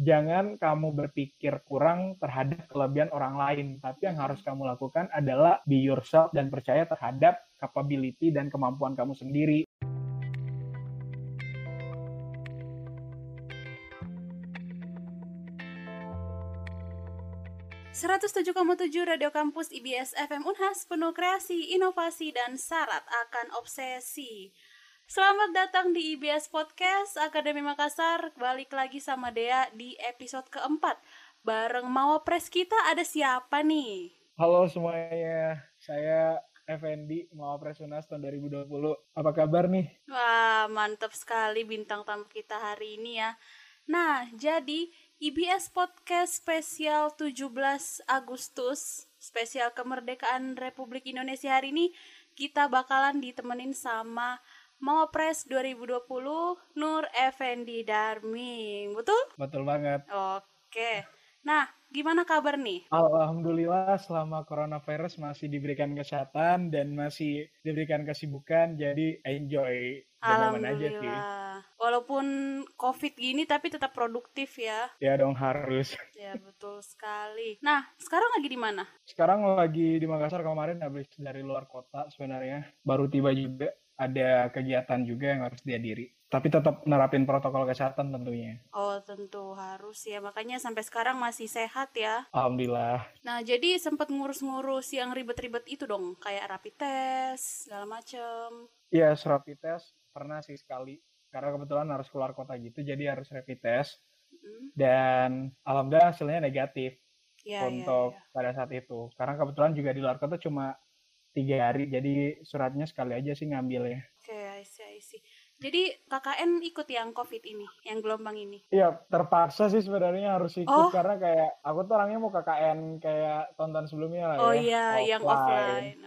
jangan kamu berpikir kurang terhadap kelebihan orang lain, tapi yang harus kamu lakukan adalah be yourself dan percaya terhadap capability dan kemampuan kamu sendiri. tujuh Radio Kampus IBS FM Unhas penuh kreasi, inovasi, dan syarat akan obsesi. Selamat datang di IBS Podcast Akademi Makassar. Balik lagi sama Dea di episode keempat. Bareng Mawapres kita ada siapa nih? Halo semuanya, saya Effendi Mawapres Unas tahun 2020. Apa kabar nih? Wah, mantap sekali bintang tamu kita hari ini ya. Nah, jadi IBS Podcast spesial 17 Agustus, spesial kemerdekaan Republik Indonesia hari ini kita bakalan ditemenin sama Mawapres 2020 Nur Effendi Darming. Betul? Betul banget. Oke. Nah, gimana kabar nih? Alhamdulillah selama coronavirus masih diberikan kesehatan dan masih diberikan kesibukan, jadi enjoy aja sih. Walaupun COVID gini tapi tetap produktif ya. Ya dong harus. Ya betul sekali. Nah, sekarang lagi di mana? Sekarang lagi di Makassar kemarin habis dari luar kota sebenarnya. Baru tiba juga ada kegiatan juga yang harus dihadiri. Tapi tetap nerapin protokol kesehatan tentunya. Oh tentu harus ya, makanya sampai sekarang masih sehat ya. Alhamdulillah. Nah jadi sempat ngurus-ngurus yang ribet-ribet itu dong, kayak rapid test, segala macem. Iya, yes, rapid test pernah sih sekali. Karena kebetulan harus keluar kota gitu, jadi harus rapid test. Mm. Dan alhamdulillah hasilnya negatif ya, untuk ya, ya. pada saat itu. Karena kebetulan juga di luar kota cuma tiga hari jadi suratnya sekali aja sih ngambil ya oke okay, I see, I see. jadi KKN ikut yang COVID ini yang gelombang ini iya terpaksa sih sebenarnya harus ikut oh. karena kayak aku tuh orangnya mau KKN kayak tonton sebelumnya lah oh, ya oh iya offline. yang offline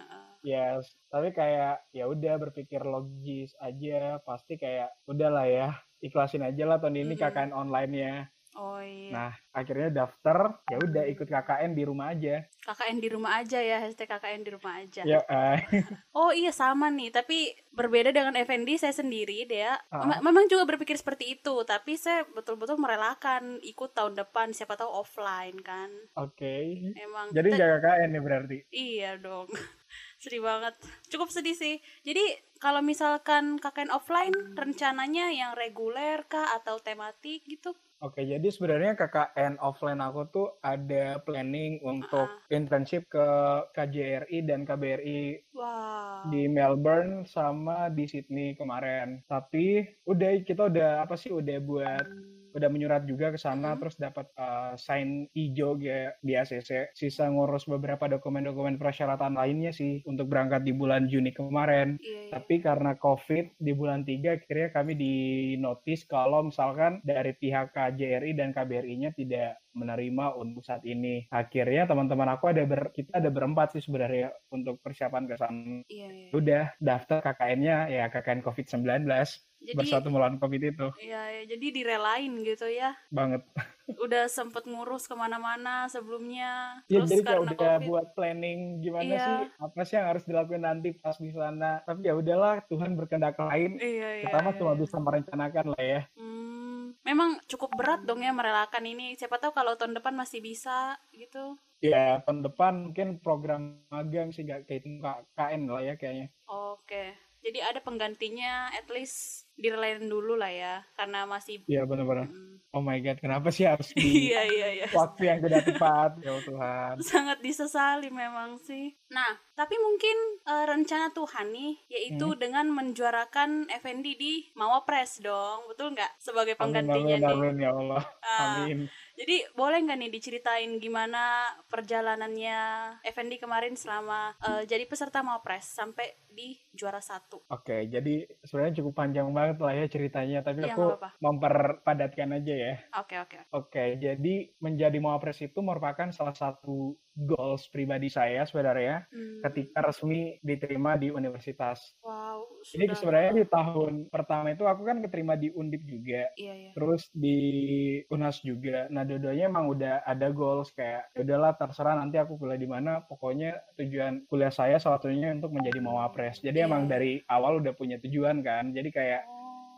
yes tapi kayak ya udah berpikir logis aja pasti kayak udahlah ya ikhlasin aja lah tahun ini mm -hmm. KKN online ya Oh iya. Nah, akhirnya daftar, ya udah ikut KKN di rumah aja. KKN di rumah aja ya, hashtag KKN di rumah aja. Ya. Uh. oh iya sama nih, tapi berbeda dengan Effendi saya sendiri dia. Uh. Memang juga berpikir seperti itu, tapi saya betul-betul merelakan ikut tahun depan, siapa tahu offline kan. Oke. Okay. Emang. Jadi nggak KKN nih berarti? Iya dong. sedih banget. Cukup sedih sih. Jadi kalau misalkan KKN offline rencananya yang reguler kah atau tematik gitu? Oke, jadi sebenarnya KKN offline aku tuh ada planning untuk uh internship ke KJRI dan KBRI wow. di Melbourne sama di Sydney kemarin. Tapi udah kita udah apa sih udah buat hmm udah menyurat juga ke sana hmm. terus dapat uh, sign hijau di ACC sisa ngurus beberapa dokumen-dokumen persyaratan lainnya sih untuk berangkat di bulan Juni kemarin yeah, yeah. tapi karena COVID di bulan 3 akhirnya kami di notice kalau misalkan dari pihak KJRI dan KBRI-nya tidak menerima untuk saat ini. Akhirnya teman-teman aku ada ber, kita ada berempat sih sebenarnya untuk persiapan ke sana. Iya, iya. Udah daftar KKN-nya ya KKN COVID-19 jadi, bersatu melawan covid itu iya ya, jadi direlain gitu ya banget udah sempet ngurus ke mana-mana sebelumnya ya, terus jadi kayak udah COVID. buat planning gimana iya. sih apa sih yang harus dilakukan nanti pas di sana tapi ya udahlah Tuhan berkehendak lain iya, iya, pertama iya, cuma iya. bisa merencanakan lah ya hmm, memang cukup berat dong ya merelakan ini. Siapa tahu kalau tahun depan masih bisa gitu. Ya tahun depan mungkin program magang sih gak kayak KN lah ya kayaknya. Oke. Jadi ada penggantinya at least direlain dulu lah ya karena masih iya benar-benar. Mm. Oh my god kenapa sih harus di iya, iya, iya. waktu yang tidak tepat? Ya Tuhan. Sangat disesali memang sih. Nah tapi mungkin uh, rencana Tuhan nih yaitu hmm. dengan menjuarakan FND di Mawapres dong. Betul nggak? Sebagai penggantinya amin, amin, nih. amin ya Allah. Uh, amin. jadi boleh nggak nih diceritain gimana perjalanannya Effendi kemarin selama uh, jadi peserta Mawapres sampai di juara satu? Oke, jadi sebenarnya cukup panjang banget lah ya ceritanya, tapi ya, aku memperpadatkan aja ya. Oke oke. Oke, jadi menjadi Mawapres itu merupakan salah satu goals pribadi saya sebenarnya hmm. ketika resmi diterima di universitas. Wow. Sudah. Jadi sebenarnya di tahun pertama itu aku kan keterima di Undip juga, iya, iya. terus di Unas juga. Nah dua-duanya emang udah ada goals kayak ya udahlah terserah nanti aku kuliah di mana, pokoknya tujuan kuliah saya salah satunya untuk menjadi mawapres. Jadi. Emang dari awal udah punya tujuan kan. Jadi kayak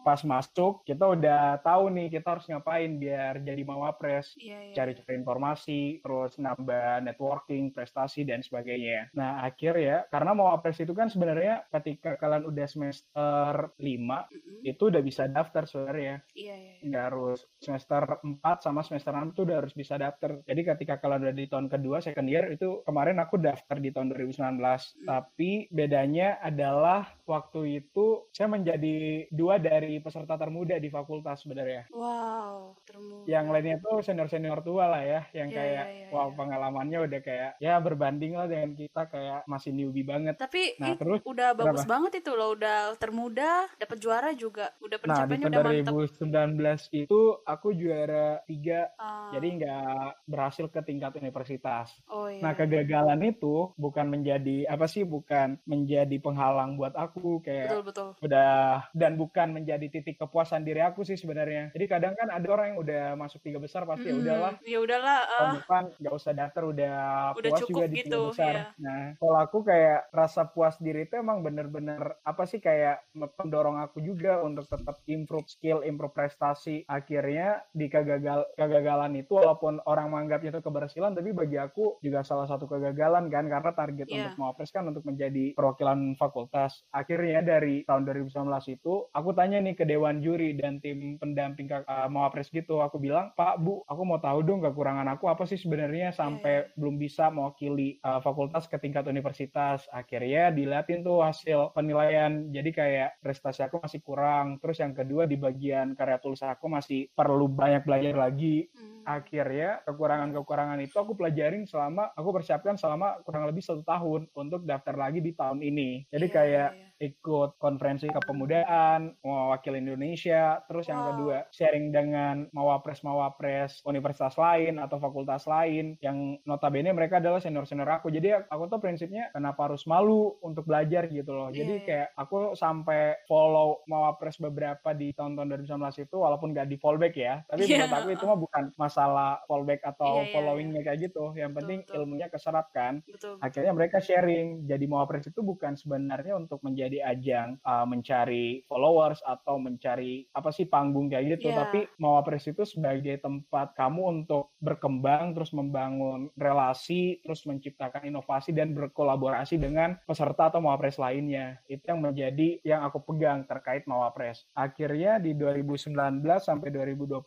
pas masuk kita udah tahu nih kita harus ngapain biar jadi mawapres Iya, iya. cari-cari informasi, terus nambah networking, prestasi dan sebagainya. Nah, akhir ya, karena mau apres itu kan sebenarnya ketika kalian udah semester 5 Mm-mm. itu udah bisa daftar sebenarnya. Iya, iya. iya. Nggak harus semester 4 sama semester 6 tuh udah harus bisa daftar. Jadi ketika kalian udah di tahun kedua, second year, itu kemarin aku daftar di tahun 2019. Tapi bedanya adalah waktu itu saya menjadi dua dari peserta termuda di fakultas sebenarnya Wow, termuda. yang lainnya tuh senior-senior tua lah ya, yang Iya, kayak iya, iya, wow iya. pengalamannya udah kayak ya berbanding lah dengan kita kayak masih newbie banget. Tapi Nah, terus udah bagus kenapa? banget itu loh, udah termuda, dapat juara juga, udah Nah, pencapaiannya tahun udah mantep. 2019 itu aku juara tiga, Ah, jadi nggak berhasil ke tingkat universitas. oh iya. Nah, kegagalan itu bukan menjadi apa sih, bukan menjadi penghalang buat aku kayak betul betul. udah dan bukan menjadi titik kepuasan diri aku sih sebenarnya. Jadi kadang kan ada orang yang udah masuk tiga besar pasti ya Mm-mm. udahlah Ya udahlah, ah, tahun depan nggak usah daftar udah, Udah puas cukup juga di gitu, tiga besar. iya. Nah, kalau aku kayak rasa puas diri itu emang bener-bener apa sih kayak pendorong aku juga untuk tetap improve skill, improve prestasi. Akhirnya di kegagal kegagalan itu walaupun orang menganggapnya itu keberhasilan, tapi bagi aku juga salah satu kegagalan kan karena target Iya. untuk mawapres kan untuk menjadi perwakilan fakultas. Akhirnya dari tahun 2019 itu aku tanya nih ke dewan juri dan tim pendamping uh, mawapres gitu. Aku bilang, "Pak, Bu, aku mau tahu dong kekurangan aku apa sih sebenarnya sampai belum bisa mewakili uh, fakultas ke tingkat universitas." Akhirnya diliatin tuh hasil penilaian. Jadi kayak prestasi aku masih kurang. Terus yang kedua di bagian karya tulis aku masih perlu banyak belajar lagi Hmm. akhirnya kekurangan-kekurangan itu aku pelajarin selama aku persiapkan selama kurang lebih satu tahun untuk daftar lagi di tahun ini jadi Iya, kayak iya, ikut konferensi kepemudaan mewakili Indonesia terus yang Wow. kedua sharing dengan mawapres mawapres universitas lain atau fakultas lain yang notabene mereka adalah senior senior aku jadi aku tuh prinsipnya kenapa harus malu untuk belajar gitu loh jadi Iya, iya. kayak aku sampai follow mawapres beberapa di tahun-tahun 2019 itu walaupun nggak di fallback ya tapi Iya. menurut aku itu mah bukan masalah fallback atau iya, followingnya kayak gitu yang Betul, penting betul. ilmunya keserap kan Betul. akhirnya mereka sharing jadi mawapres itu bukan sebenarnya untuk menjadi ajang uh, mencari followers atau mencari apa sih panggung kayak gitu Iya. tapi mawapres itu sebagai tempat kamu untuk berkembang terus membangun relasi terus menciptakan inovasi dan berkolaborasi dengan peserta atau mawapres lainnya itu yang menjadi yang aku pegang terkait mawapres akhirnya di 2019 sampai 2020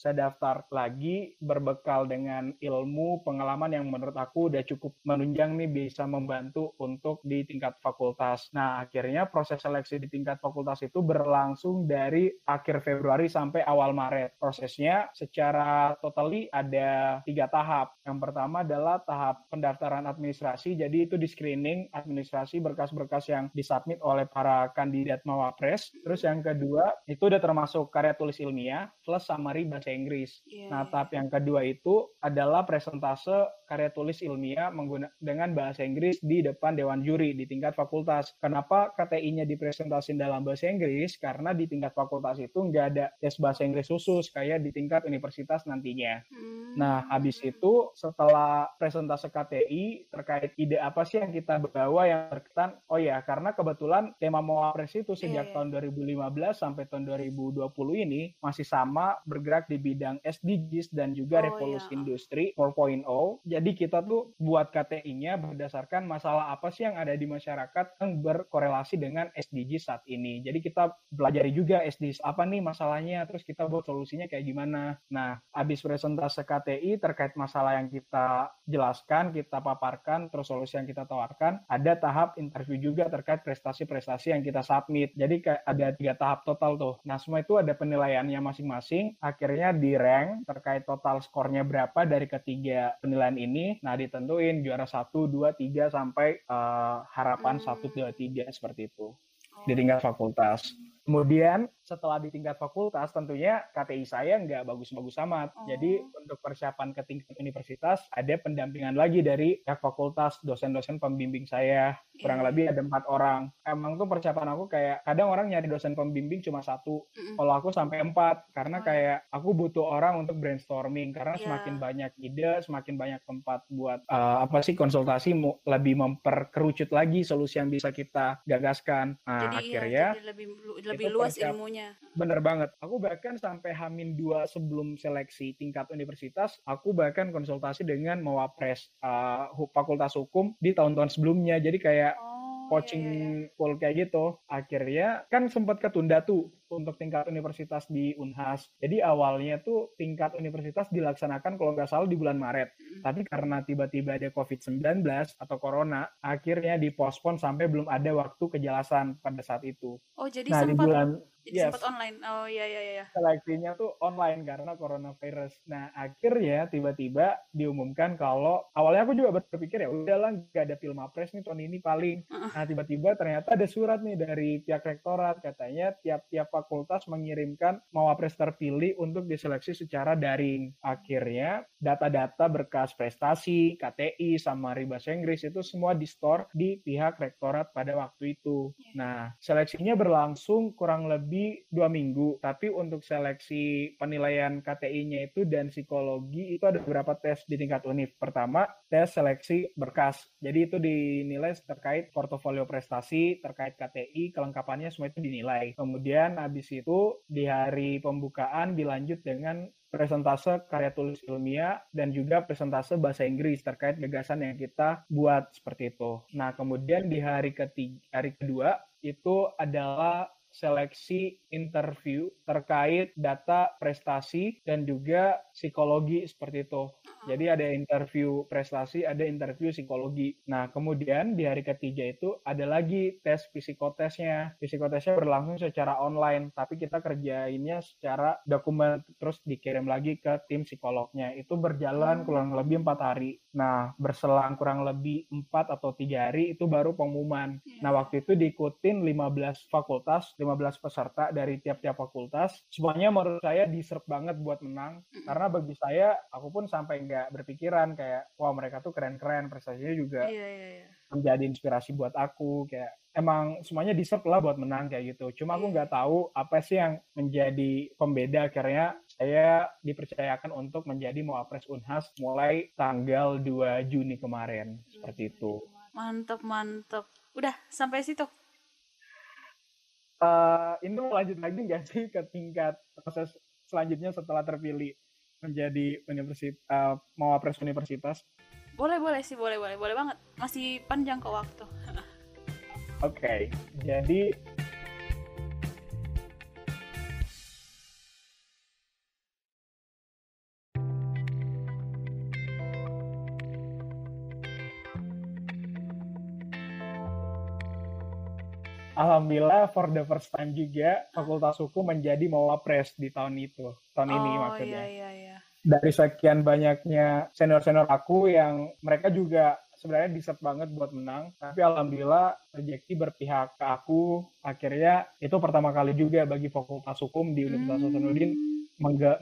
saya daftar lagi berbekal dengan ilmu pengalaman yang menurut aku udah cukup menunjang nih bisa membantu untuk di tingkat fakultas. Nah, akhirnya proses seleksi di tingkat fakultas itu berlangsung dari akhir Februari sampai awal Maret. Prosesnya secara totally ada tiga tahap. Yang pertama adalah tahap pendaftaran administrasi, jadi itu di screening administrasi berkas-berkas yang disubmit oleh para kandidat mawapres. Terus yang kedua, itu udah termasuk karya tulis ilmiah plus summary bahasa Inggris. Iya, Nah, iya. tahap yang kedua itu adalah presentase karya tulis ilmiah mengguna, dengan bahasa Inggris di depan dewan juri di tingkat fakultas. Kenapa KTI-nya dipresentasin dalam bahasa Inggris? Karena di tingkat fakultas itu nggak ada tes bahasa Inggris khusus kayak di tingkat universitas nantinya. Hmm. Nah, habis itu setelah presentase KTI terkait ide apa sih yang kita bawa yang berkaitan, oh ya, karena kebetulan tema Mawapres itu sejak Iya, iya. tahun 2015 sampai tahun 2020 ini masih sama bergerak di bidang SDGs dan juga Oh, revolusi iya. industri 4.0. Jadi kita tuh buat KTI-nya berdasarkan masalah apa sih yang ada di masyarakat yang berkorelasi dengan SDGs saat ini. Jadi kita pelajari juga SDGs apa nih masalahnya, terus kita buat solusinya kayak gimana. Nah, habis presentase KTI terkait masalah yang kita jelaskan, kita paparkan, terus solusi yang kita tawarkan, ada tahap interview juga terkait prestasi-prestasi yang kita submit. Jadi ada tiga tahap total tuh. Nah, semua itu ada penilaiannya masing-masing. Akhirnya di rank terkait total skornya berapa dari ketiga penilaian ini. Nah, ditentuin juara 1, 2, 3 sampai eh, harapan Hmm. 1, 2, 3 seperti itu Oh. di tingkat fakultas. Kemudian setelah di tingkat fakultas tentunya KTI saya nggak bagus-bagus amat. Oh. Jadi untuk persiapan ke tingkat universitas ada pendampingan lagi dari pihak fakultas, dosen-dosen pembimbing saya. Kurang Iya. lebih ada empat orang. Emang tuh persiapan aku kayak kadang orang nyari dosen pembimbing cuma satu. Mm-mm. Kalau aku sampai empat karena Oh, iya. kayak aku butuh orang untuk brainstorming karena Iya. semakin banyak ide, semakin banyak tempat buat eh, apa sih konsultasi lebih memperkerucut lagi solusi yang bisa kita gagaskan. Nah, jadi iya, akhirnya jadi lebih lebih lebih luas ilmunya. Bener banget. Aku bahkan sampai hamin dua sebelum seleksi tingkat universitas, aku bahkan konsultasi dengan mewapres uh, fakultas hukum di tahun-tahun sebelumnya. Jadi kayak oh, coaching iya, iya. iya. full kayak gitu. Akhirnya kan sempat ketunda tuh untuk tingkat universitas di Unhas. Jadi awalnya tuh tingkat universitas dilaksanakan kalau nggak salah di bulan Maret. Tapi karena tiba-tiba ada COVID-19 atau Corona, akhirnya dipospon sampai belum ada waktu kejelasan pada saat itu. Oh, jadi nah, sempat di bulan jadi yes. sempat online. Oh iya iya iya. Seleksinya tuh online karena coronavirus. Nah, akhirnya tiba-tiba diumumkan kalau awalnya aku juga berpikir ya udahlah nggak ada film apres nih tahun ini paling. Uh. Nah, tiba-tiba ternyata ada surat nih dari pihak rektorat katanya tiap-tiap fakultas mengirimkan mawapres terpilih untuk diseleksi secara daring. Akhirnya data-data berkas prestasi, KTI, sama bahasa Inggris itu semua di-store di pihak rektorat pada waktu itu. Iya. Nah, seleksinya berlangsung kurang lebih dua minggu, tapi untuk seleksi penilaian KTI-nya itu dan psikologi itu ada beberapa tes di tingkat univ. Pertama, tes seleksi berkas. Jadi itu dinilai terkait portofolio prestasi, terkait KTI, kelengkapannya semua itu dinilai. Kemudian habis itu di hari pembukaan dilanjut dengan presentase karya tulis ilmiah dan juga presentase bahasa Inggris terkait gagasan yang kita buat seperti itu. Nah, kemudian di hari ketiga, hari kedua itu adalah seleksi interview terkait data prestasi dan juga psikologi seperti itu. Jadi ada interview prestasi, ada interview psikologi. Nah, kemudian di hari ketiga itu ada lagi tes psikotesnya. Psikotesnya berlangsung secara online, tapi kita kerjainnya secara dokumen terus dikirim lagi ke tim psikolognya. Itu berjalan kurang lebih empat hari. Nah, berselang kurang lebih empat atau tiga hari itu baru pengumuman. Iya. Nah, waktu itu diikutin 15 fakultas, 15 peserta dari tiap-tiap fakultas. Semuanya menurut saya diserap banget buat menang. Karena bagi saya, aku pun sampai nggak berpikiran kayak wah mereka tuh keren-keren prestasinya juga iya, iya, iya. menjadi inspirasi buat aku kayak emang semuanya deserve lah buat menang kayak gitu cuma aku iya. nggak tahu apa sih yang menjadi pembeda akhirnya saya dipercayakan untuk menjadi mewapres Unhas mulai tanggal 2 Juni kemarin seperti itu mantap mantap udah sampai situ uh, ini mau lanjut lagi nggak sih ke tingkat proses selanjutnya setelah terpilih menjadi universitas uh, mau apres universitas? Boleh boleh sih boleh boleh boleh banget masih panjang kok waktu. Oke, okay, jadi Alhamdulillah for the first time juga Fakultas Hukum menjadi mawapres di tahun itu, tahun oh, ini maksudnya. Iya, iya, iya. Dari sekian banyaknya senior-senior aku yang mereka juga sebenarnya deserve banget buat menang, tapi alhamdulillah rezeki berpihak ke aku. Akhirnya itu pertama kali juga bagi Fakultas Hukum di Universitas hmm. Hasanuddin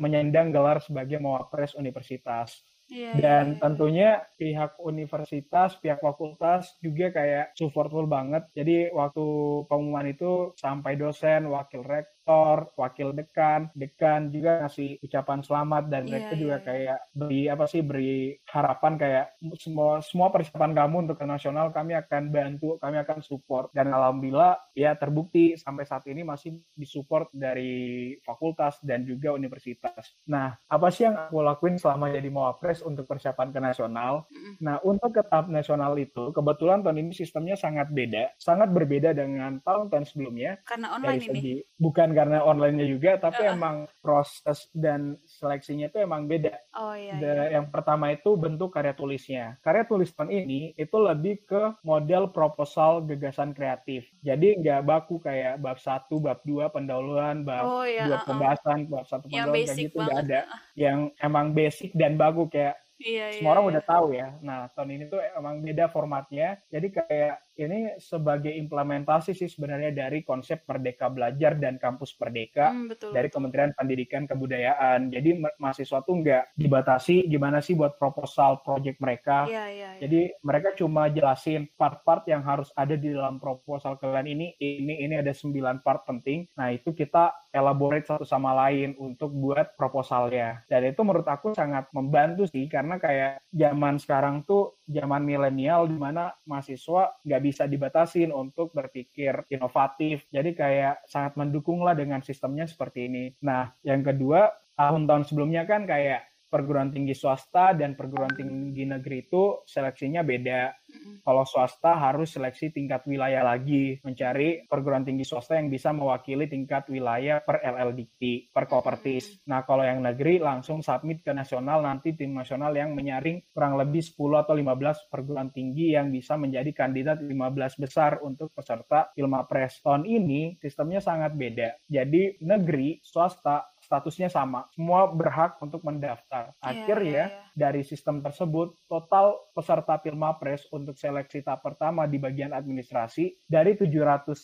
menyandang gelar sebagai mawapres universitas. Yeah, Dan yeah, tentunya pihak universitas, pihak fakultas juga kayak supportful banget. Jadi waktu pengumuman itu sampai dosen, wakil rek, rektor, wakil dekan, dekan juga ngasih ucapan selamat dan yeah, mereka juga yeah. kayak beri apa sih beri harapan kayak semua semua persiapan kamu untuk ke nasional kami akan bantu, kami akan support dan alhamdulillah ya terbukti sampai saat ini masih disupport dari fakultas dan juga universitas. Nah, apa sih yang aku lakuin selama jadi mawapres untuk persiapan ke nasional? Nah, untuk ke tahap nasional itu kebetulan tahun ini sistemnya sangat beda, sangat berbeda dengan tahun-tahun sebelumnya. Karena online ini. Segi, bukan karena online-nya juga, tapi uh. emang proses dan seleksinya itu emang beda. Oh iya, iya. Yang pertama itu bentuk karya tulisnya. Karya tulis tahun ini itu lebih ke model proposal gagasan kreatif. Jadi nggak baku kayak bab satu, bab dua pendahuluan, bab oh, iya, dua uh, pembahasan, bab satu pendahuluan kayak gitu nggak ada. Yang emang basic dan baku kayak Iya, Semua iya, orang iya. udah tahu ya. Nah, tahun ini tuh emang beda formatnya. Jadi kayak ini sebagai implementasi sih sebenarnya dari konsep Merdeka Belajar dan Kampus Merdeka hmm, betul, dari betul. Kementerian Pendidikan Kebudayaan. Jadi mahasiswa tuh nggak dibatasi gimana sih buat proposal project mereka. Ya, ya, ya. Jadi mereka cuma jelasin part-part yang harus ada di dalam proposal kalian ini. Ini ini ada sembilan part penting. Nah itu kita elaborate satu sama lain untuk buat proposalnya. Dan itu menurut aku sangat membantu sih karena karena kayak zaman sekarang tuh zaman milenial di mana mahasiswa nggak bisa dibatasin untuk berpikir inovatif. Jadi kayak sangat mendukung lah dengan sistemnya seperti ini. Nah, yang kedua, tahun-tahun sebelumnya kan kayak perguruan tinggi swasta dan perguruan tinggi negeri itu seleksinya beda. Kalau swasta harus seleksi tingkat wilayah lagi, mencari perguruan tinggi swasta yang bisa mewakili tingkat wilayah per LLDT, per Kopertis. Nah, kalau yang negeri langsung submit ke nasional, nanti tim nasional yang menyaring kurang lebih 10 atau 15 perguruan tinggi yang bisa menjadi kandidat 15 besar untuk peserta Pilmapres. Tahun ini sistemnya sangat beda. Jadi negeri, swasta, statusnya sama. Semua berhak untuk mendaftar. Iya, Akhirnya iya, iya. dari sistem tersebut, total peserta Pilmapres untuk seleksi tahap pertama di bagian administrasi dari 750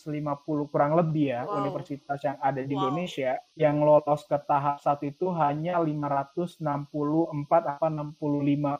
kurang lebih ya Wow. universitas yang ada di Wow. Indonesia yang lolos ke tahap satu itu hanya 564 apa 65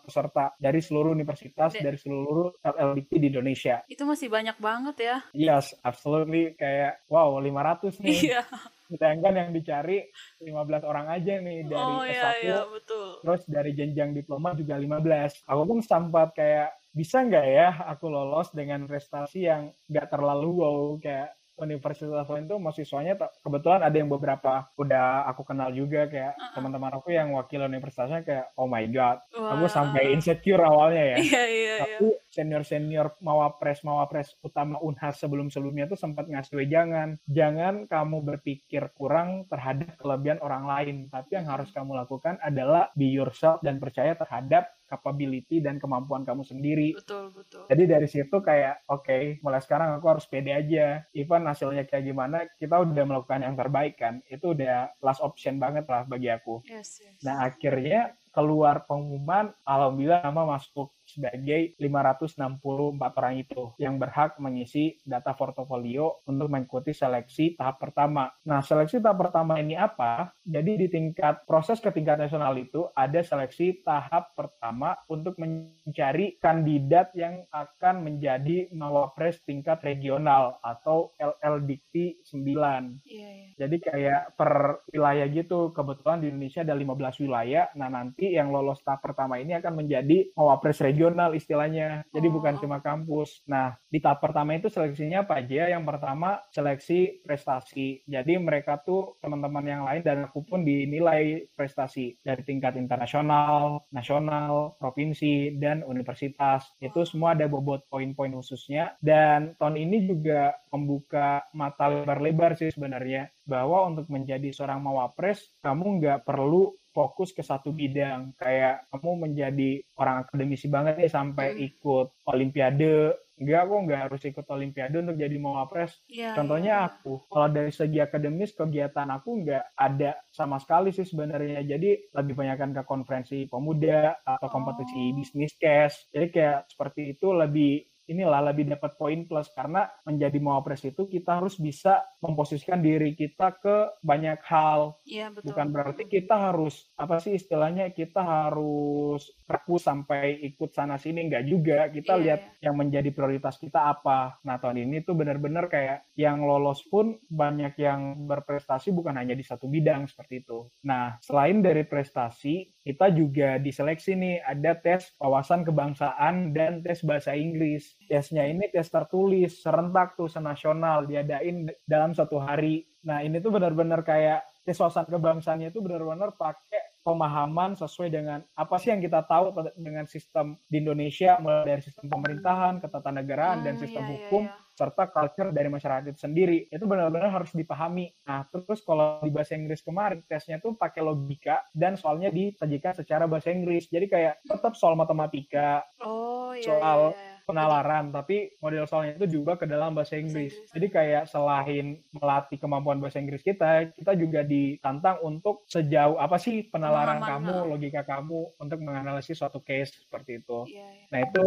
peserta dari seluruh universitas De- dari seluruh LLDP di Indonesia. Itu masih banyak banget ya. Yes, absolutely kayak wow 500 nih. Iya. Sedangkan yang dicari 15 orang aja nih dari oh iya S1 iya betul. terus dari jenjang diploma juga 15. Aku pun sempat kayak bisa nggak ya aku lolos dengan prestasi yang nggak terlalu wow kayak universitas lain tuh mahasiswanya kebetulan ada yang beberapa udah aku kenal juga kayak Uh-uh. teman-teman aku yang wakil universitasnya kayak oh my god aku Wah. sampai insecure awalnya ya Iya iya iya. tapi senior-senior mawapres mawapres utama Unhas sebelum-sebelumnya tuh sempat ngasih jangan jangan kamu berpikir kurang terhadap kelebihan orang lain tapi yang harus kamu lakukan adalah be yourself dan percaya terhadap capability dan kemampuan kamu sendiri Betul betul. jadi dari situ kayak oke mulai sekarang aku harus pede aja even hasilnya kayak gimana kita udah melakukan yang terbaik kan itu udah last option banget lah bagi aku Yes yes. Nah, akhirnya keluar pengumuman, alhamdulillah nama masuk sebagai 564 orang itu yang berhak mengisi data portofolio untuk mengikuti seleksi tahap pertama. Nah, seleksi tahap pertama ini apa? Jadi di tingkat proses ke tingkat nasional itu ada seleksi tahap pertama untuk mencari kandidat yang akan menjadi mawapres tingkat regional atau LLDikti 9. Iya iya. Jadi kayak per wilayah gitu. Kebetulan di Indonesia ada 15 wilayah. Nah, nanti yang lolos tahap pertama ini akan menjadi mawapres regional istilahnya. Jadi Oh. bukan cuma kampus. Nah, di tahap pertama itu seleksinya apa aja? Yang pertama seleksi prestasi. Jadi mereka tuh teman-teman yang lain dan aku pun dinilai prestasi dari tingkat internasional, nasional, provinsi, dan universitas. Itu semua ada bobot poin-poin khususnya. Dan tahun ini juga membuka mata lebar-lebar sih sebenarnya bahwa untuk menjadi seorang mawapres kamu nggak perlu fokus ke satu bidang kayak kamu menjadi orang akademisi banget nih sampai Hmm. ikut olimpiade enggak kok nggak harus ikut olimpiade untuk jadi mawapres Iya. Contohnya iya. aku, kalau dari segi akademis kegiatan aku nggak ada sama sekali sih sebenarnya. Jadi lebih banyakkan ke konferensi pemuda atau kompetisi Oh. bisnis cash. Jadi kayak seperti itu lebih inilah lebih dapat poin plus. Karena menjadi mawapres itu kita harus bisa memposisikan diri kita ke banyak hal. Iya betul. bukan berarti kita harus apa sih istilahnya kita harus fokus sampai ikut sana sini. Nggak juga. Kita Iya, lihat iya. yang menjadi prioritas kita apa. Nah tahun ini tuh benar-benar kayak yang lolos pun banyak yang berprestasi bukan hanya di satu bidang seperti itu. Nah selain dari prestasi kita juga diseleksi nih. Ada tes wawasan kebangsaan dan tes bahasa Inggris tesnya ini tes tertulis serentak tuh senasional diadain dalam satu hari nah ini tuh benar-benar kayak tes wawasan kebangsaannya itu benar-benar pakai pemahaman sesuai dengan apa sih yang kita tahu dengan sistem di Indonesia mulai dari sistem pemerintahan, ketatanegaraan dan Hmm, sistem iya, iya, hukum iya. serta culture dari masyarakat itu sendiri itu benar-benar harus dipahami. Nah terus kalau di bahasa Inggris kemarin tesnya tuh pakai logika dan soalnya disajikan secara bahasa Inggris jadi kayak tetap soal matematika, Oh iya soal iya, iya. Penalaran tapi model soalnya itu juga ke dalam bahasa Inggris. Jadi kayak selain melatih kemampuan bahasa Inggris kita, kita juga ditantang untuk sejauh apa sih penalaran Pemahaman, kamu, ha. logika kamu untuk menganalisis suatu case seperti itu. Iya, iya. Nah itu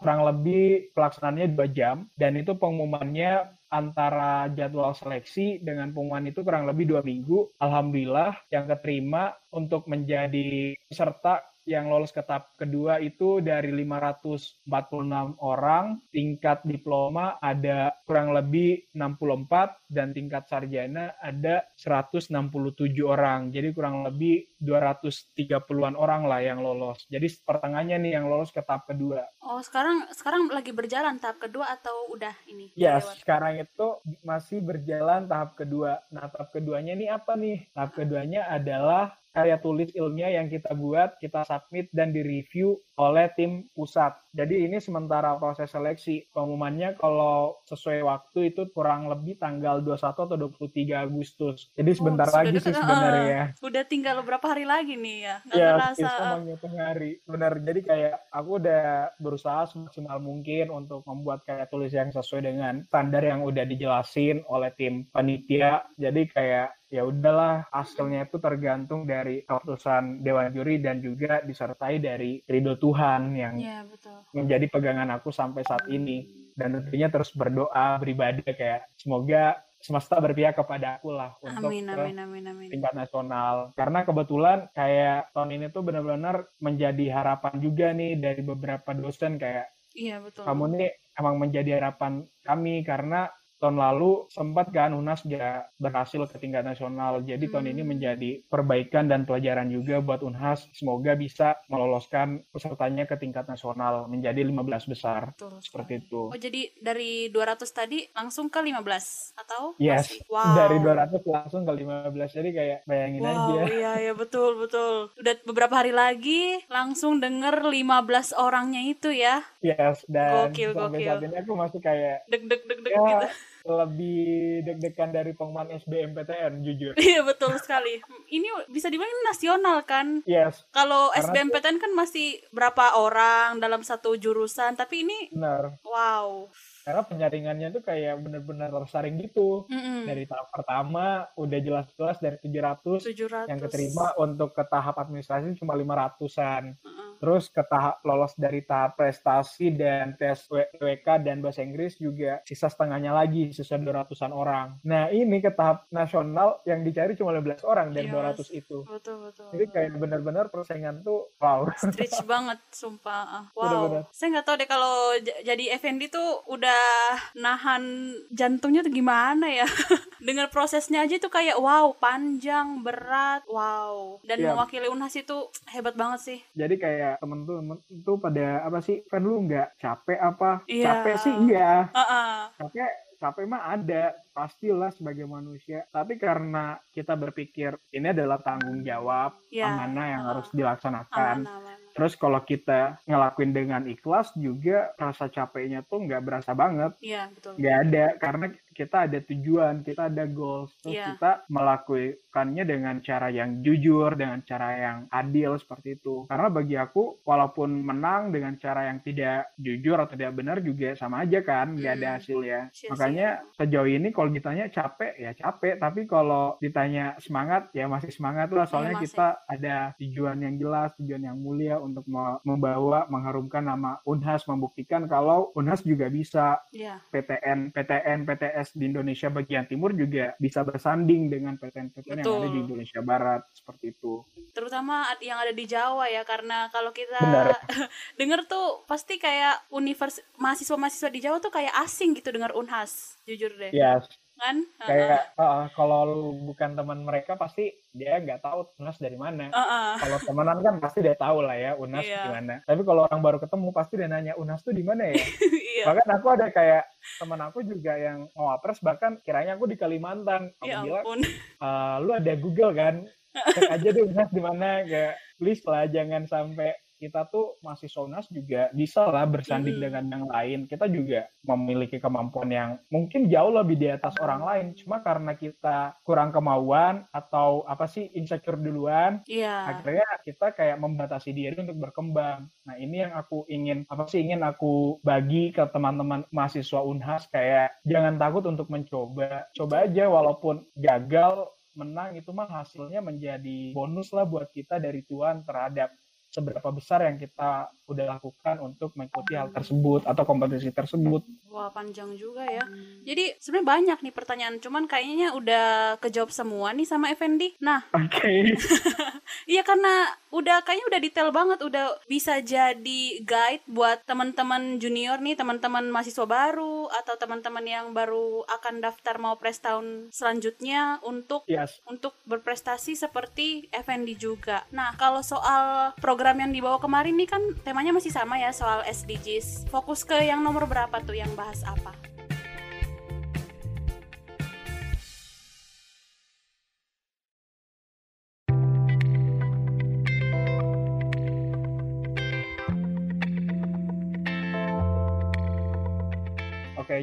kurang lebih pelaksanaannya dua jam dan itu pengumumannya antara jadwal seleksi dengan pengumuman itu kurang lebih dua minggu. Alhamdulillah yang keterima untuk menjadi peserta yang lolos ke tahap kedua itu dari 546 orang, tingkat diploma ada kurang lebih 64 dan tingkat sarjana ada 167 orang. Jadi kurang lebih 230-an orang lah yang lolos. Jadi pertengahannya nih yang lolos ke tahap kedua. Oh, sekarang sekarang lagi berjalan tahap kedua atau udah ini? Ya, yes, sekarang itu masih berjalan tahap kedua. Nah, tahap keduanya ini apa nih? Tahap keduanya adalah karya tulis ilmiah yang kita buat, kita submit dan direview oleh tim pusat. Jadi ini sementara proses seleksi. Pengumumannya kalau sesuai waktu itu kurang lebih tanggal 21 atau 23 Agustus. Jadi oh, sebentar oh, lagi sih sebenarnya. Uh, udah tinggal beberapa hari lagi nih ya. Nggak ya, ngerasa. menghitung hari. Benar. Jadi kayak aku udah berusaha semaksimal mungkin untuk membuat karya tulis yang sesuai dengan standar yang udah dijelasin oleh tim panitia. Jadi kayak ya udahlah hasilnya itu tergantung dari keputusan dewan juri dan juga disertai dari ridho Tuhan yang ya, betul. Menjadi pegangan aku sampai saat ini dan tentunya terus berdoa beribadah kayak semoga semesta berpihak kepada aku lah untuk amin, amin, amin, amin. tingkat nasional karena kebetulan kayak tahun ini tuh benar-benar menjadi harapan juga nih dari beberapa dosen kayak Iya betul. Kamu nih emang menjadi harapan kami karena tahun lalu sempat kan UNAS gak berhasil ke tingkat nasional. Jadi hmm. tahun ini hmm. menjadi perbaikan dan pelajaran juga buat UNHAS. Semoga bisa meloloskan pesertanya ke tingkat nasional menjadi 15 besar. Betul. Seperti itu. Oh, jadi dari 200 tadi langsung ke 15 atau? Yes. Wow. Dari 200 langsung ke 15. Jadi kayak bayangin wow, aja. Iya, iya betul, betul. Udah beberapa hari lagi langsung denger 15 orangnya itu ya. Yes, dan gokil, sampai gokil. saat ini aku masih kayak deg deg deg deg ya, gitu lebih deg-degan dari pengumuman SBMPTN jujur. Iya betul sekali. Ini bisa dibilang nasional kan? Yes. Kalau SBMPTN kan masih berapa orang dalam satu jurusan, tapi ini Benar. Wow karena penyaringannya tuh kayak bener-bener tersaring gitu mm -hmm. dari tahap pertama udah jelas-jelas dari 700, 700 yang keterima untuk ke tahap administrasi cuma 500-an mm -hmm. Terus ke tahap lolos dari tahap prestasi dan tes WK dan bahasa Inggris juga sisa setengahnya lagi sisa 200-an orang. Nah ini ke tahap nasional yang dicari cuma 15 orang dari yes. 200 itu. betul betul. Jadi kayak bener-bener persaingan tuh wow. Stretch banget sumpah. Wow. Bener -bener. saya nggak tahu deh kalau jadi FND tuh udah nahan jantungnya tuh gimana ya? Dengar prosesnya aja tuh kayak wow panjang berat wow. Dan yeah. mewakili Unhas itu hebat banget sih. Jadi kayak temen tuh temen tuh pada apa sih kan lu nggak capek apa yeah. capek sih iya uh -uh. capek capek mah ada pastilah sebagai manusia tapi karena kita berpikir ini adalah tanggung jawab yeah. amanah yang uh. harus dilaksanakan amanah, amanah Terus kalau kita ngelakuin dengan ikhlas juga rasa capeknya tuh nggak berasa banget. Iya, betul. Nggak ada karena kita ada tujuan, kita ada goals, terus yeah. kita melakukannya dengan cara yang jujur, dengan cara yang adil seperti itu. Karena bagi aku, walaupun menang dengan cara yang tidak jujur atau tidak benar juga sama aja kan, nggak ada hasil ya. Makanya sejauh ini kalau ditanya capek ya capek, tapi kalau ditanya semangat ya masih semangat lah. Soalnya yeah, kita ada tujuan yang jelas, tujuan yang mulia untuk membawa mengharumkan nama Unhas, membuktikan kalau Unhas juga bisa yeah. PTN, PTN, PTS di Indonesia bagian timur juga bisa bersanding dengan PTN-PTN yang ada di Indonesia Barat seperti itu. Terutama yang ada di Jawa ya karena kalau kita dengar tuh pasti kayak univers mahasiswa-mahasiswa di Jawa tuh kayak asing gitu dengar Unhas, jujur deh. Yes kan? Kayak uh, kalau lu bukan teman mereka pasti dia nggak tahu Unas dari mana. Uh -uh. kalau temenan kan pasti dia tahu lah ya Unas yeah. mana tapi kalau orang baru ketemu pasti dia nanya Unas tuh di mana ya? Yeah. bahkan aku ada kayak teman aku juga yang mau apres bahkan kiranya aku di Kalimantan. Aku ya bilang uh, lu ada Google kan? Cek aja deh Unas di mana kayak please lah jangan sampai kita tuh masih sonas juga bisa lah bersanding hmm. dengan yang lain. Kita juga memiliki kemampuan yang mungkin jauh lebih di atas orang lain. Cuma karena kita kurang kemauan atau apa sih insecure duluan, yeah. akhirnya kita kayak membatasi diri untuk berkembang. Nah ini yang aku ingin apa sih ingin aku bagi ke teman-teman mahasiswa Unhas kayak jangan takut untuk mencoba, coba aja walaupun gagal menang itu mah hasilnya menjadi bonus lah buat kita dari Tuhan terhadap seberapa besar yang kita udah lakukan untuk mengikuti hal tersebut atau kompetisi tersebut. Wah, panjang juga ya. Jadi sebenarnya banyak nih pertanyaan, cuman kayaknya udah kejawab semua nih sama Effendi. Nah, Oke. Okay. iya karena udah kayaknya udah detail banget, udah bisa jadi guide buat teman-teman junior nih, teman-teman mahasiswa baru atau teman-teman yang baru akan daftar mau pres tahun selanjutnya untuk yes. untuk berprestasi seperti Effendi juga. Nah, kalau soal program yang dibawa kemarin nih kan temanya masih sama ya soal SDGs. Fokus ke yang nomor berapa tuh yang bahas apa?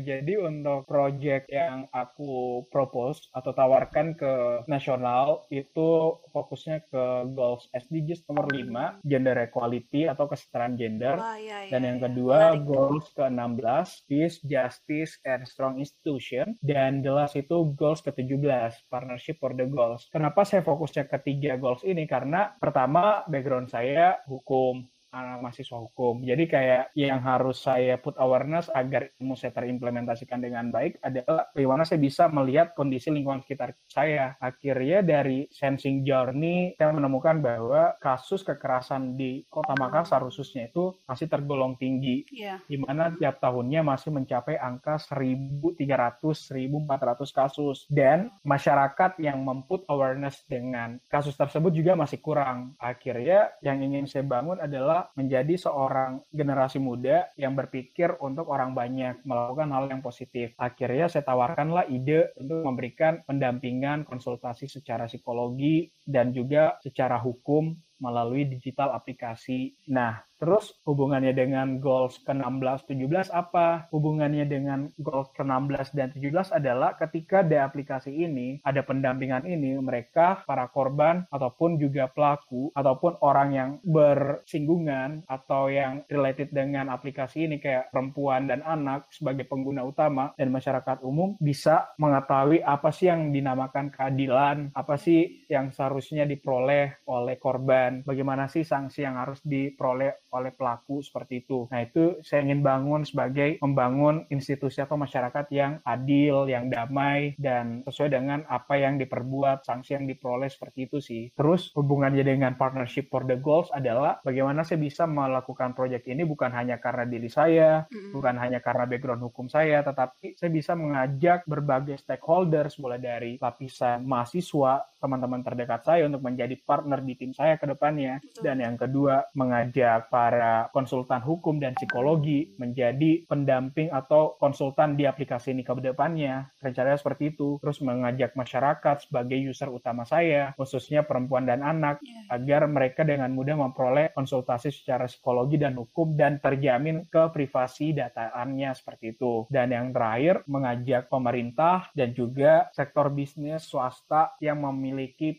Jadi untuk project yang aku propose atau tawarkan ke nasional itu fokusnya ke goals SDGs nomor 5, gender equality atau kesetaraan gender. Wah, iya, iya, Dan yang iya. kedua Menarik. goals ke-16, peace, justice, and strong institution. Dan jelas itu goals ke-17, partnership for the goals. Kenapa saya fokusnya ketiga goals ini? Karena pertama background saya hukum, anak mahasiswa hukum. Jadi kayak yang harus saya put awareness agar ilmu saya terimplementasikan dengan baik adalah bagaimana saya bisa melihat kondisi lingkungan sekitar saya. Akhirnya dari sensing journey saya menemukan bahwa kasus kekerasan di Kota Makassar khususnya itu masih tergolong tinggi Iya. di mana tiap tahunnya masih mencapai angka 1.300-1.400 kasus. Dan masyarakat yang memput awareness dengan kasus tersebut juga masih kurang. Akhirnya yang ingin saya bangun adalah menjadi seorang generasi muda yang berpikir untuk orang banyak, melakukan hal yang positif. Akhirnya saya tawarkanlah ide untuk memberikan pendampingan, konsultasi secara psikologi, dan juga secara hukum melalui digital aplikasi. Nah, terus hubungannya dengan goals ke-16, 17 apa? Hubungannya dengan goals ke-16 dan 17 adalah ketika di aplikasi ini, ada pendampingan ini, mereka, para korban, ataupun juga pelaku, ataupun orang yang bersinggungan, atau yang related dengan aplikasi ini, kayak perempuan dan anak sebagai pengguna utama, dan masyarakat umum, bisa mengetahui apa sih yang dinamakan keadilan, apa sih yang seharusnya diperoleh oleh korban, bagaimana sih sanksi yang harus diperoleh oleh pelaku seperti itu. Nah itu saya ingin bangun sebagai membangun institusi atau masyarakat yang adil, yang damai, dan sesuai dengan apa yang diperbuat, sanksi yang diperoleh seperti itu sih. Terus hubungannya dengan partnership for the goals adalah bagaimana saya bisa melakukan proyek ini bukan hanya karena diri saya, Mm-mm. bukan hanya karena background hukum saya, tetapi saya bisa mengajak berbagai stakeholders mulai dari lapisan mahasiswa, teman-teman terdekat saya untuk menjadi partner di tim saya ke depannya. Dan yang kedua, mengajak para konsultan hukum dan psikologi menjadi pendamping atau konsultan di aplikasi ini ke depannya. Rencananya seperti itu. Terus mengajak masyarakat sebagai user utama saya, khususnya perempuan dan anak, Iya. agar mereka dengan mudah memperoleh konsultasi secara psikologi dan hukum dan terjamin ke privasi dataannya seperti itu. Dan yang terakhir, mengajak pemerintah dan juga sektor bisnis swasta yang memiliki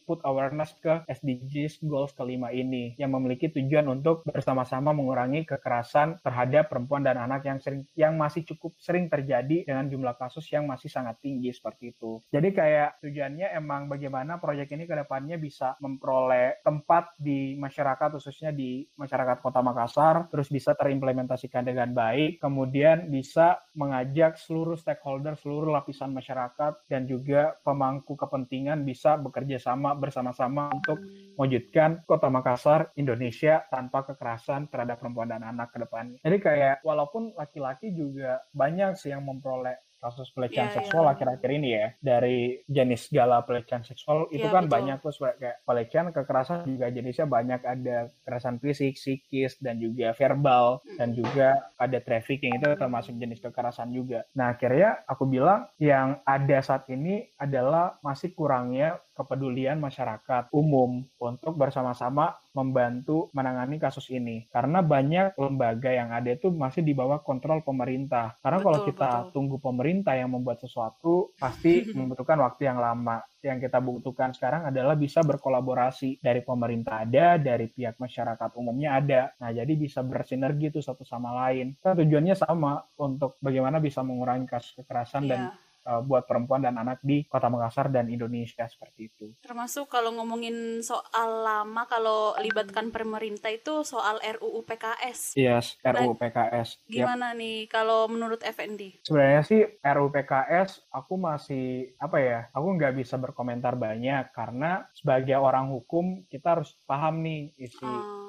put awareness ke SDGs goals kelima ini yang memiliki tujuan untuk bersama-sama mengurangi kekerasan terhadap perempuan dan anak yang sering yang masih cukup sering terjadi dengan jumlah kasus yang masih sangat tinggi seperti itu. Jadi kayak tujuannya emang bagaimana proyek ini ke depannya bisa memperoleh tempat di masyarakat khususnya di masyarakat Kota Makassar terus bisa terimplementasikan dengan baik kemudian bisa mengajak seluruh stakeholder seluruh lapisan masyarakat dan juga pemangku kepentingan bisa bekerja sama bersama-sama untuk mewujudkan Kota Makassar Indonesia tanpa kekerasan terhadap perempuan dan anak ke depannya. Jadi kayak walaupun laki-laki juga banyak sih yang memperoleh kasus pelecehan Iya, seksual iya. akhir-akhir ini ya dari jenis segala pelecehan seksual itu Iya, kan betul. banyak tuh seperti kayak pelecehan kekerasan juga jenisnya banyak ada kekerasan fisik, psikis dan juga verbal dan juga ada trafficking itu termasuk jenis kekerasan juga. Nah akhirnya aku bilang yang ada saat ini adalah masih kurangnya kepedulian masyarakat umum untuk bersama-sama membantu menangani kasus ini. Karena banyak lembaga yang ada itu masih di bawah kontrol pemerintah. Karena kalau Betul, kita betul. tunggu pemerintah yang membuat sesuatu pasti membutuhkan waktu yang lama. Yang kita butuhkan sekarang adalah bisa berkolaborasi. Dari pemerintah ada dari pihak masyarakat umumnya ada. Nah jadi bisa bersinergi tuh satu sama lain. Kan tujuannya sama untuk bagaimana bisa mengurangi kasus kekerasan dan Iya. Uh, buat perempuan dan anak di Kota Makassar dan Indonesia seperti itu. Termasuk kalau ngomongin soal lama kalau libatkan pemerintah itu soal RUU PKS. Yes, RUU PKS. Gimana yep. nih kalau menurut FND? Sebenarnya sih RUU PKS aku masih apa ya? Aku nggak bisa berkomentar banyak karena sebagai orang hukum kita harus paham nih isi uh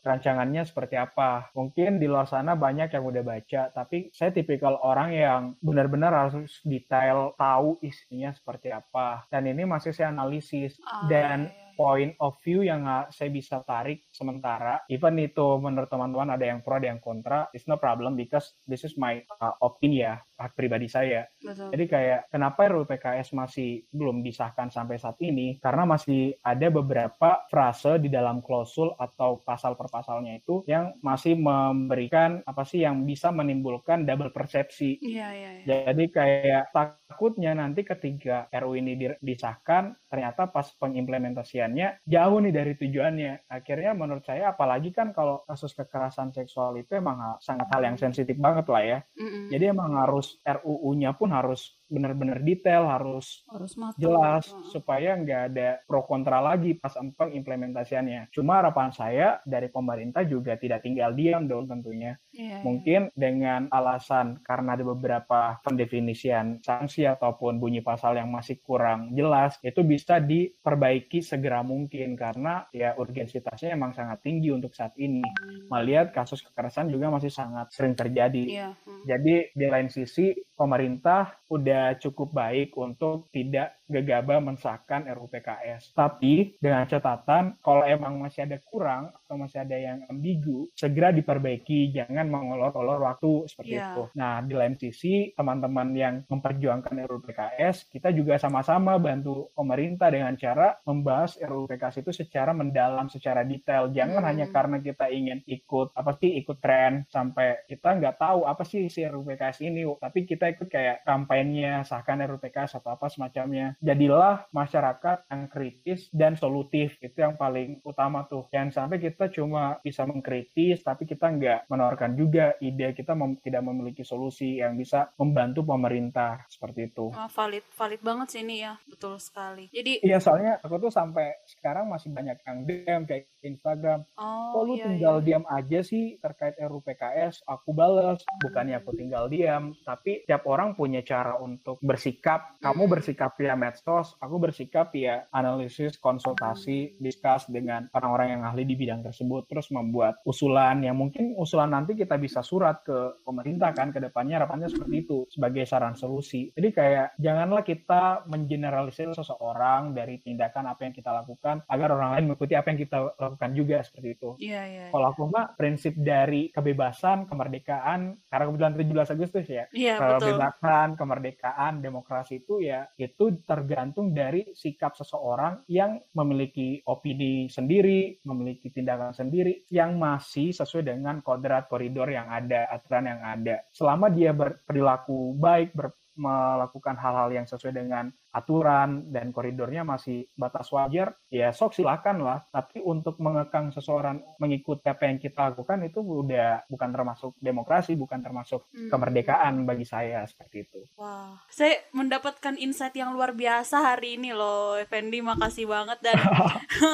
rancangannya seperti apa. Mungkin di luar sana banyak yang udah baca, tapi saya tipikal orang yang benar-benar harus detail tahu isinya seperti apa. Dan ini masih saya analisis. Oh, dan iya point of view yang saya bisa tarik sementara even itu menurut teman-teman ada yang pro ada yang kontra it's no problem because this is my uh, opinion ya hak pribadi saya Betul. jadi kayak kenapa RUU PKS masih belum disahkan sampai saat ini karena masih ada beberapa frase di dalam klausul atau pasal per pasalnya itu yang masih memberikan apa sih yang bisa menimbulkan double persepsi yeah, yeah, yeah. jadi kayak takutnya nanti ketika RUU ini disahkan ternyata pas pengimplementasian tujuannya jauh nih dari tujuannya. Akhirnya menurut saya apalagi kan kalau kasus kekerasan seksual itu emang sangat hal yang sensitif banget lah ya. Mm -mm. Jadi emang harus RUU-nya pun harus benar-benar detail harus, harus matang. jelas supaya nggak ada pro kontra lagi pas empeng implementasiannya. Cuma harapan saya dari pemerintah juga tidak tinggal diam dong tentunya. Yeah, iya. Mungkin yeah. dengan alasan karena ada beberapa pendefinisian sanksi ataupun bunyi pasal yang masih kurang jelas itu bisa diperbaiki segera mungkin karena ya urgensitasnya emang sangat tinggi untuk saat ini. Melihat kasus kekerasan juga masih sangat sering terjadi. Yeah. Hmm. Jadi di lain sisi pemerintah udah cukup baik untuk tidak gegabah mensahkan RUU PKS. Tapi dengan catatan kalau emang masih ada kurang atau masih ada yang ambigu, segera diperbaiki, jangan mengolor-olor waktu seperti yeah. itu. Nah, di lain sisi teman-teman yang memperjuangkan RUU PKS, kita juga sama-sama bantu pemerintah dengan cara membahas RUU PKS itu secara mendalam, secara detail. Jangan hmm. hanya karena kita ingin ikut apa sih ikut tren sampai kita nggak tahu apa sih si RUU PKS ini, tapi kita ikut kayak kampanye sahkan RUU PKS atau apa semacamnya jadilah masyarakat yang kritis dan solutif. Itu yang paling utama tuh. Jangan sampai kita cuma bisa mengkritis tapi kita nggak menawarkan juga ide. Kita mem tidak memiliki solusi yang bisa membantu pemerintah. Seperti itu. Oh, valid valid banget sih ini ya. Betul sekali. Jadi iya soalnya aku tuh sampai sekarang masih banyak yang DM kayak Instagram. Oh, kok lu iya, tinggal iya. diam aja sih terkait RUU PKS aku balas bukannya aku tinggal diam tapi tiap orang punya cara untuk bersikap. Kamu bersikap ya medsos, aku bersikap ya analisis, konsultasi, diskus dengan orang-orang yang ahli di bidang tersebut, terus membuat usulan yang mungkin usulan nanti kita bisa surat ke pemerintah kan ke depannya harapannya seperti itu sebagai saran solusi. Jadi kayak janganlah kita mengeneralisir seseorang dari tindakan apa yang kita lakukan agar orang lain mengikuti apa yang kita lakukan juga seperti itu. Iya, iya. Kalau aku mah prinsip dari kebebasan, kemerdekaan, karena kebetulan 17 Agustus ya. Iya, kebebasan, kemerdekaan, demokrasi itu ya itu ter tergantung dari sikap seseorang yang memiliki opini sendiri, memiliki tindakan sendiri yang masih sesuai dengan kodrat koridor yang ada, aturan yang ada. Selama dia berperilaku baik, ber, melakukan hal-hal yang sesuai dengan aturan dan koridornya masih batas wajar, ya sok silakan lah. Tapi untuk mengekang seseorang mengikuti apa yang kita lakukan itu udah bukan termasuk demokrasi, bukan termasuk hmm. kemerdekaan bagi saya seperti itu. Wah, saya mendapatkan insight yang luar biasa hari ini loh, Effendi. Makasih banget dan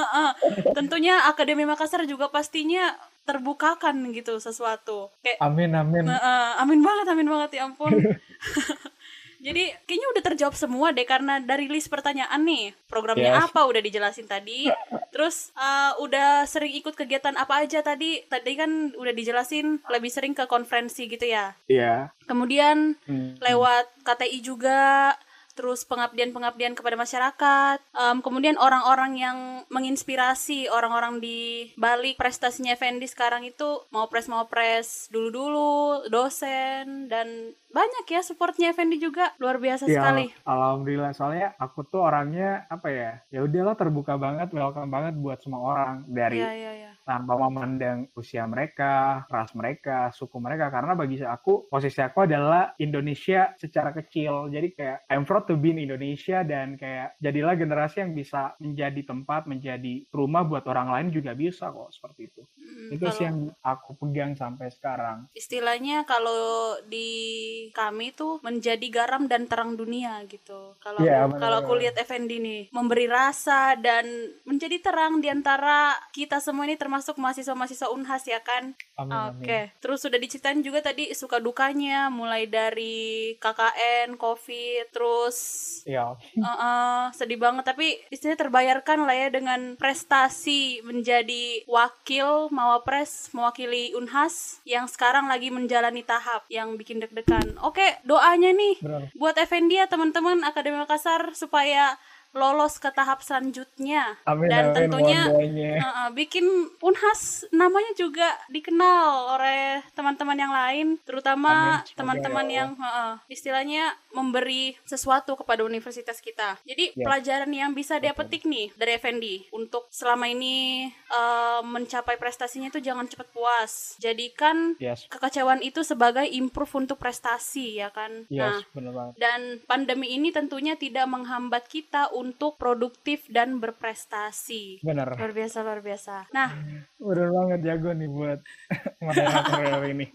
tentunya Akademi Makassar juga pastinya terbukakan gitu sesuatu. Kayak Amin amin. Uh, amin banget, amin banget ya ampun. Jadi kayaknya udah terjawab semua deh karena dari list pertanyaan nih programnya yes. apa udah dijelasin tadi. Terus uh, udah sering ikut kegiatan apa aja tadi? Tadi kan udah dijelasin lebih sering ke konferensi gitu ya. Iya. Yeah. Kemudian hmm. lewat KTI juga terus pengabdian-pengabdian kepada masyarakat, um, kemudian orang-orang yang menginspirasi orang-orang di balik prestasinya Fendi sekarang itu mau pres mau pres dulu-dulu, dosen dan banyak ya supportnya Effendi juga luar biasa ya, sekali. Alhamdulillah soalnya aku tuh orangnya apa ya ya udahlah terbuka banget welcome banget buat semua orang dari ya, ya, ya. tanpa memandang usia mereka, ras mereka, suku mereka karena bagi aku posisi aku adalah Indonesia secara kecil jadi kayak I'm proud to be in Indonesia dan kayak jadilah generasi yang bisa menjadi tempat menjadi rumah buat orang lain juga bisa kok seperti itu. Mm-mm. Itu sih yang aku pegang sampai sekarang. istilahnya kalau di kami tuh menjadi garam dan terang dunia gitu. Kalau aku- kalau aku lihat Effendi nih memberi rasa dan menjadi terang di antara kita semua ini termasuk mahasiswa-mahasiswa Unhas ya kan. Amin, Oke, amin. terus sudah diceritain juga tadi suka dukanya mulai dari KKN, COVID, terus Iya. Uh-uh, sedih banget tapi istilahnya terbayarkan lah ya dengan prestasi menjadi wakil mawapres mewakili Unhas yang sekarang lagi menjalani tahap yang bikin deg-degan. Oke, doanya nih Benar. buat Effendi ya teman-teman Akademi Makassar supaya lolos ke tahap selanjutnya Amin, dan amin. tentunya uh-uh, bikin Unhas namanya juga dikenal oleh teman-teman yang lain terutama semoga teman-teman ya yang uh-uh, istilahnya memberi sesuatu kepada universitas kita jadi Ya. pelajaran yang bisa dia petik nih dari Effendi untuk selama ini uh, mencapai prestasinya itu jangan cepat puas jadikan Yes. kekecewaan itu sebagai improve untuk prestasi ya kan nah Yes, banget. dan pandemi ini tentunya tidak menghambat kita untuk produktif dan berprestasi. Benar. Luar biasa, luar biasa. Nah, Benar banget jago nih buat moderator ini.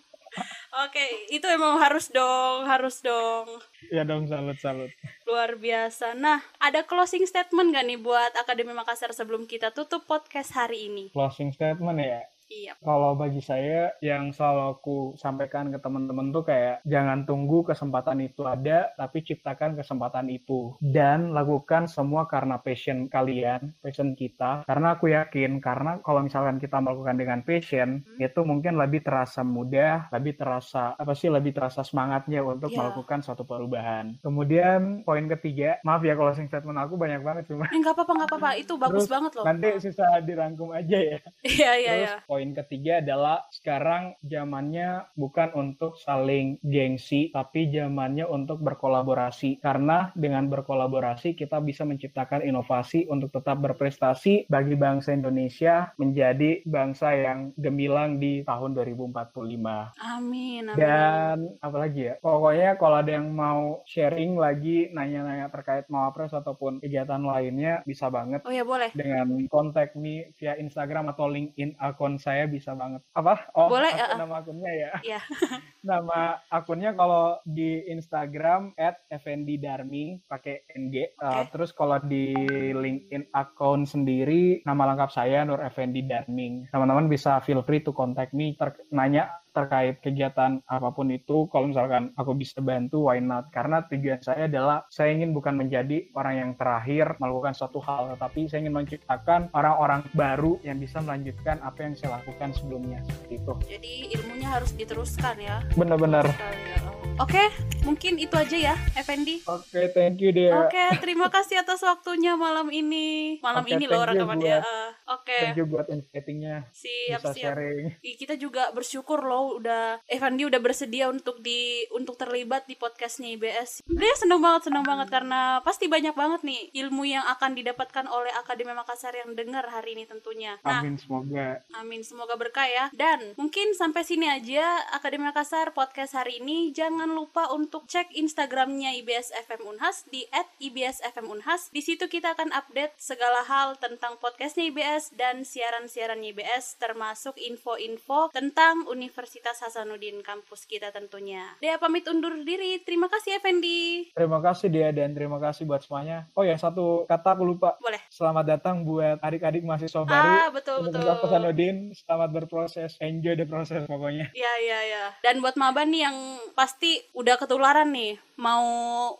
oke, itu emang harus dong, harus dong. Ya dong, salut, salut. Luar biasa. Nah, ada closing statement gak nih buat Akademi Makassar sebelum kita tutup podcast hari ini? Closing statement ya. Iya. Kalau bagi saya yang selalu aku sampaikan ke teman-teman tuh kayak jangan tunggu kesempatan itu ada, tapi ciptakan kesempatan itu dan lakukan semua karena passion kalian, passion kita. Karena aku yakin karena kalau misalkan kita melakukan dengan passion, Hmm. itu mungkin lebih terasa mudah, lebih terasa apa sih lebih terasa semangatnya untuk Iya. melakukan suatu perubahan. Kemudian poin ketiga, maaf ya closing statement aku banyak banget cuma Eh, nggak apa-apa, nggak apa-apa. Itu bagus Terus banget loh. nanti sisa dirangkum aja ya. Iya, iya, iya. poin ketiga adalah sekarang zamannya bukan untuk saling gengsi, tapi zamannya untuk berkolaborasi. Karena dengan berkolaborasi kita bisa menciptakan inovasi untuk tetap berprestasi bagi bangsa Indonesia menjadi bangsa yang gemilang di tahun 2045. Amin, amin. Dan apalagi ya, pokoknya kalau ada yang mau sharing lagi, nanya-nanya terkait Mawapres ataupun kegiatan lainnya, bisa banget Oh ya, boleh. dengan kontak me via Instagram atau LinkedIn akun saya bisa banget. Apa? Oh, Boleh, akun uh-uh. nama akunnya ya. Iya. nama akunnya kalau di Instagram @fndarming pakai NG. Uh, Oke. terus kalau di LinkedIn akun sendiri nama lengkap saya Nur Effendi Darming. Teman-teman bisa feel free to contact me ter- nanya terkait kegiatan apa pun itu kalau misalkan aku bisa bantu why not karena tujuan saya adalah saya ingin bukan menjadi orang yang terakhir melakukan suatu hal tetapi saya ingin menciptakan orang-orang baru yang bisa melanjutkan apa yang saya lakukan sebelumnya seperti itu Jadi ilmunya harus diteruskan ya. benar-benar ya. Oke, mungkin itu aja ya, Effendi. oke thank you deh Oke, terima kasih atas waktunya malam ini. Malam Oke, ini loh rekamannya. Eh, Oke, thank you buat invitingnya siap bisa siap. sharing Kita juga bersyukur loh udah Evandy udah bersedia untuk di untuk terlibat di podcastnya IBS. Dia seneng banget seneng banget karena pasti banyak banget nih ilmu yang akan didapatkan oleh Akademi Makassar yang dengar hari ini tentunya. Nah, amin semoga Amin, semoga berkah ya. Dan mungkin sampai sini aja Akademi Makassar podcast hari ini. Jangan lupa untuk cek Instagramnya IBS FM Unhas di @ibsfm Unhas. Di situ kita akan update segala hal tentang podcastnya IBS dan siaran-siaran IBS termasuk info-info tentang Universitas Hasanuddin kampus kita tentunya. Dea pamit undur diri. Terima kasih Effendi. terima kasih dia dan terima kasih buat semuanya oh ya satu kata aku lupa Boleh. selamat datang buat adik-adik mahasiswa baru Ah, betul betul. Hasanuddin, selamat berproses, enjoy the process pokoknya. Ya ya ya. Dan buat maba nih yang pasti udah ketularan nih, mau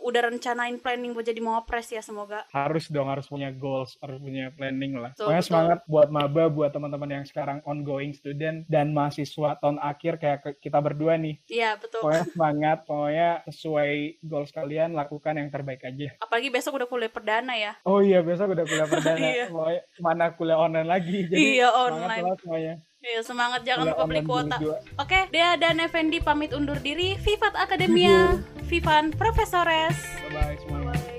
udah rencanain planning buat jadi mawapres ya semoga. Harus dong, harus punya goals, harus punya planning lah. Betul, pokoknya betul. semangat buat maba, buat teman-teman yang sekarang ongoing student dan mahasiswa tahun akhir kayak kita berdua nih. Iya betul. Pokoknya semangat, pokoknya sesuai goals kalian, lakukan yang terbaik aja. Apalagi besok udah kuliah perdana ya. Oh iya, besok udah kuliah perdana. Iya. Pokoknya mana kuliah online lagi. Jadi Iya, semangat online. lah semuanya. Iya semangat jangan lupa beli online kuota. Oke, Dea dan Effendi pamit undur diri. Vivat Akademia, Vivan Profesores. Bye-bye semuanya.